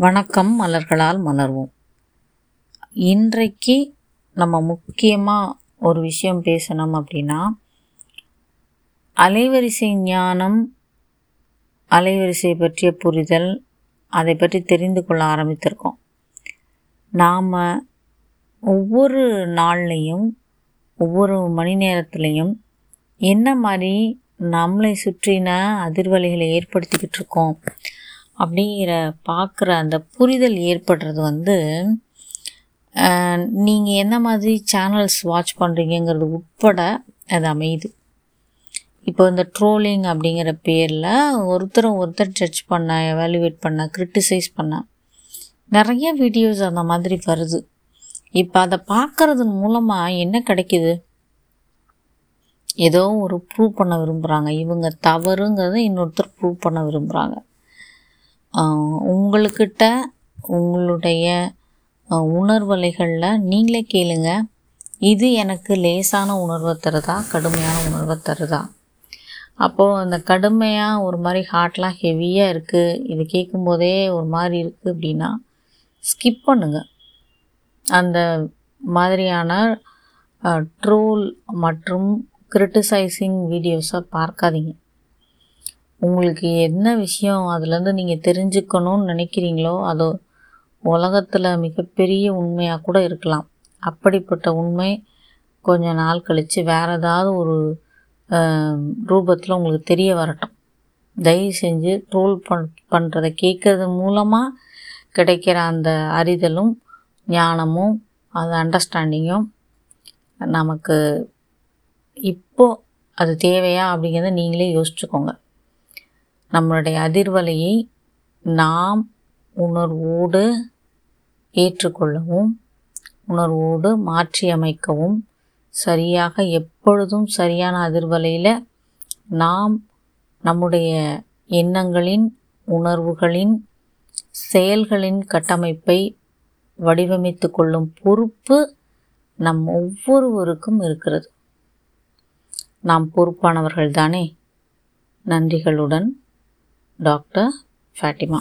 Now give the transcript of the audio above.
வணக்கம் மலர்களால் மலர்வோம். இன்றைக்கு நம்ம முக்கியமாக ஒரு விஷயம் பேசணும் அப்படின்னா அலைவரிசை ஞானம் அலைவரிசை பற்றிய புரிதல் அதை பற்றி தெரிந்து கொள்ள ஆரம்பித்திருக்கோம். நாம் ஒவ்வொரு நாள்லையும் ஒவ்வொரு மணி நேரத்துலையும் என்ன மாதிரி நம்மளை சுற்றின அதிர்வலைகளை ஏற்படுத்திக்கிட்டு இருக்கோம்? அப்படிங்கிற பார்க்குற அந்த புரிதல் ஏற்படுறது வந்து நீங்கள் என்ன மாதிரி சேனல்ஸ் வாட்ச் பண்ணுறீங்கிறது உட்பட அது அமையுது. இப்போ இந்த ட்ரோலிங் அப்படிங்கிற பேரில் ஒருத்தரை ஒருத்தர் ஜட்ஜ் பண்ண எவாலுவேட் பண்ண க்ரிட்டிசைஸ் பண்ண நிறைய வீடியோஸ் அந்த மாதிரி வருது. இப்போ அதை பார்க்குறது மூலமாக என்ன கிடைக்கிது? ஏதோ ஒரு ப்ரூவ் பண்ண விரும்புகிறாங்க இவங்க தவறுங்கிறத இன்னொருத்தர் ப்ரூவ் பண்ண விரும்புகிறாங்க உங்களுக்கிட்ட உங்களுடைய உணர்வலைகளில் நீங்களே கேளுங்க. இது எனக்கு லேசான உணர்வை தருதா? கடுமையான உணர்வை தருதா? அப்போது அந்த கடுமையாக ஒரு மாதிரி ஹார்ட்லாம் ஹெவியாக இருக்குது இது கேட்கும்போதே ஒரு மாதிரி இருக்குது அப்படின்னா ஸ்கிப் பண்ணுங்கள் அந்த மாதிரியான ட்ரோல் மற்றும் கிரிட்டிசைசிங் வீடியோஸை பார்க்காதீங்க. உங்களுக்கு என்ன விஷயம்? அதுலேருந்து நீங்கள் தெரிஞ்சுக்கணும்னு நினைக்கிறீங்களோ அது உலகத்தில் மிகப்பெரிய உண்மையாக கூட இருக்கலாம். அப்படிப்பட்ட உண்மை கொஞ்ச நாள் கழித்து வேறு ஏதாவது ஒரு ரூபத்தில் உங்களுக்கு தெரிய வரட்டும். தயவு செஞ்சு ட்ரோல் பண் பண்ணுறதை கேட்குறது மூலமாக கிடைக்கிற அந்த அறிதலும் ஞானமும் அது அண்டர்ஸ்டாண்டிங்கும் நமக்கு இப்போது அது தேவையா அப்படிங்கிறத நீங்களே யோசிச்சுக்கோங்க. நம்மளுடைய அதிர்வலையை நாம் உணர்வோடு ஏற்றுக்கொள்ளவும் உணர்வோடு மாற்றியமைக்கவும் சரியாக எப்பொழுதும் சரியான அதிர்வலையில் நாம் நம்முடைய எண்ணங்களின் உணர்வுகளின் செயல்களின் கட்டமைப்பை வடிவமைத்து கொள்ளும் பொறுப்பு நம் ஒவ்வொருவருக்கும் இருக்கிறது. நாம் பொறுப்பானவர்கள் தானே நன்றிகளுடன் டாக்டர் ஃபேட்டிமா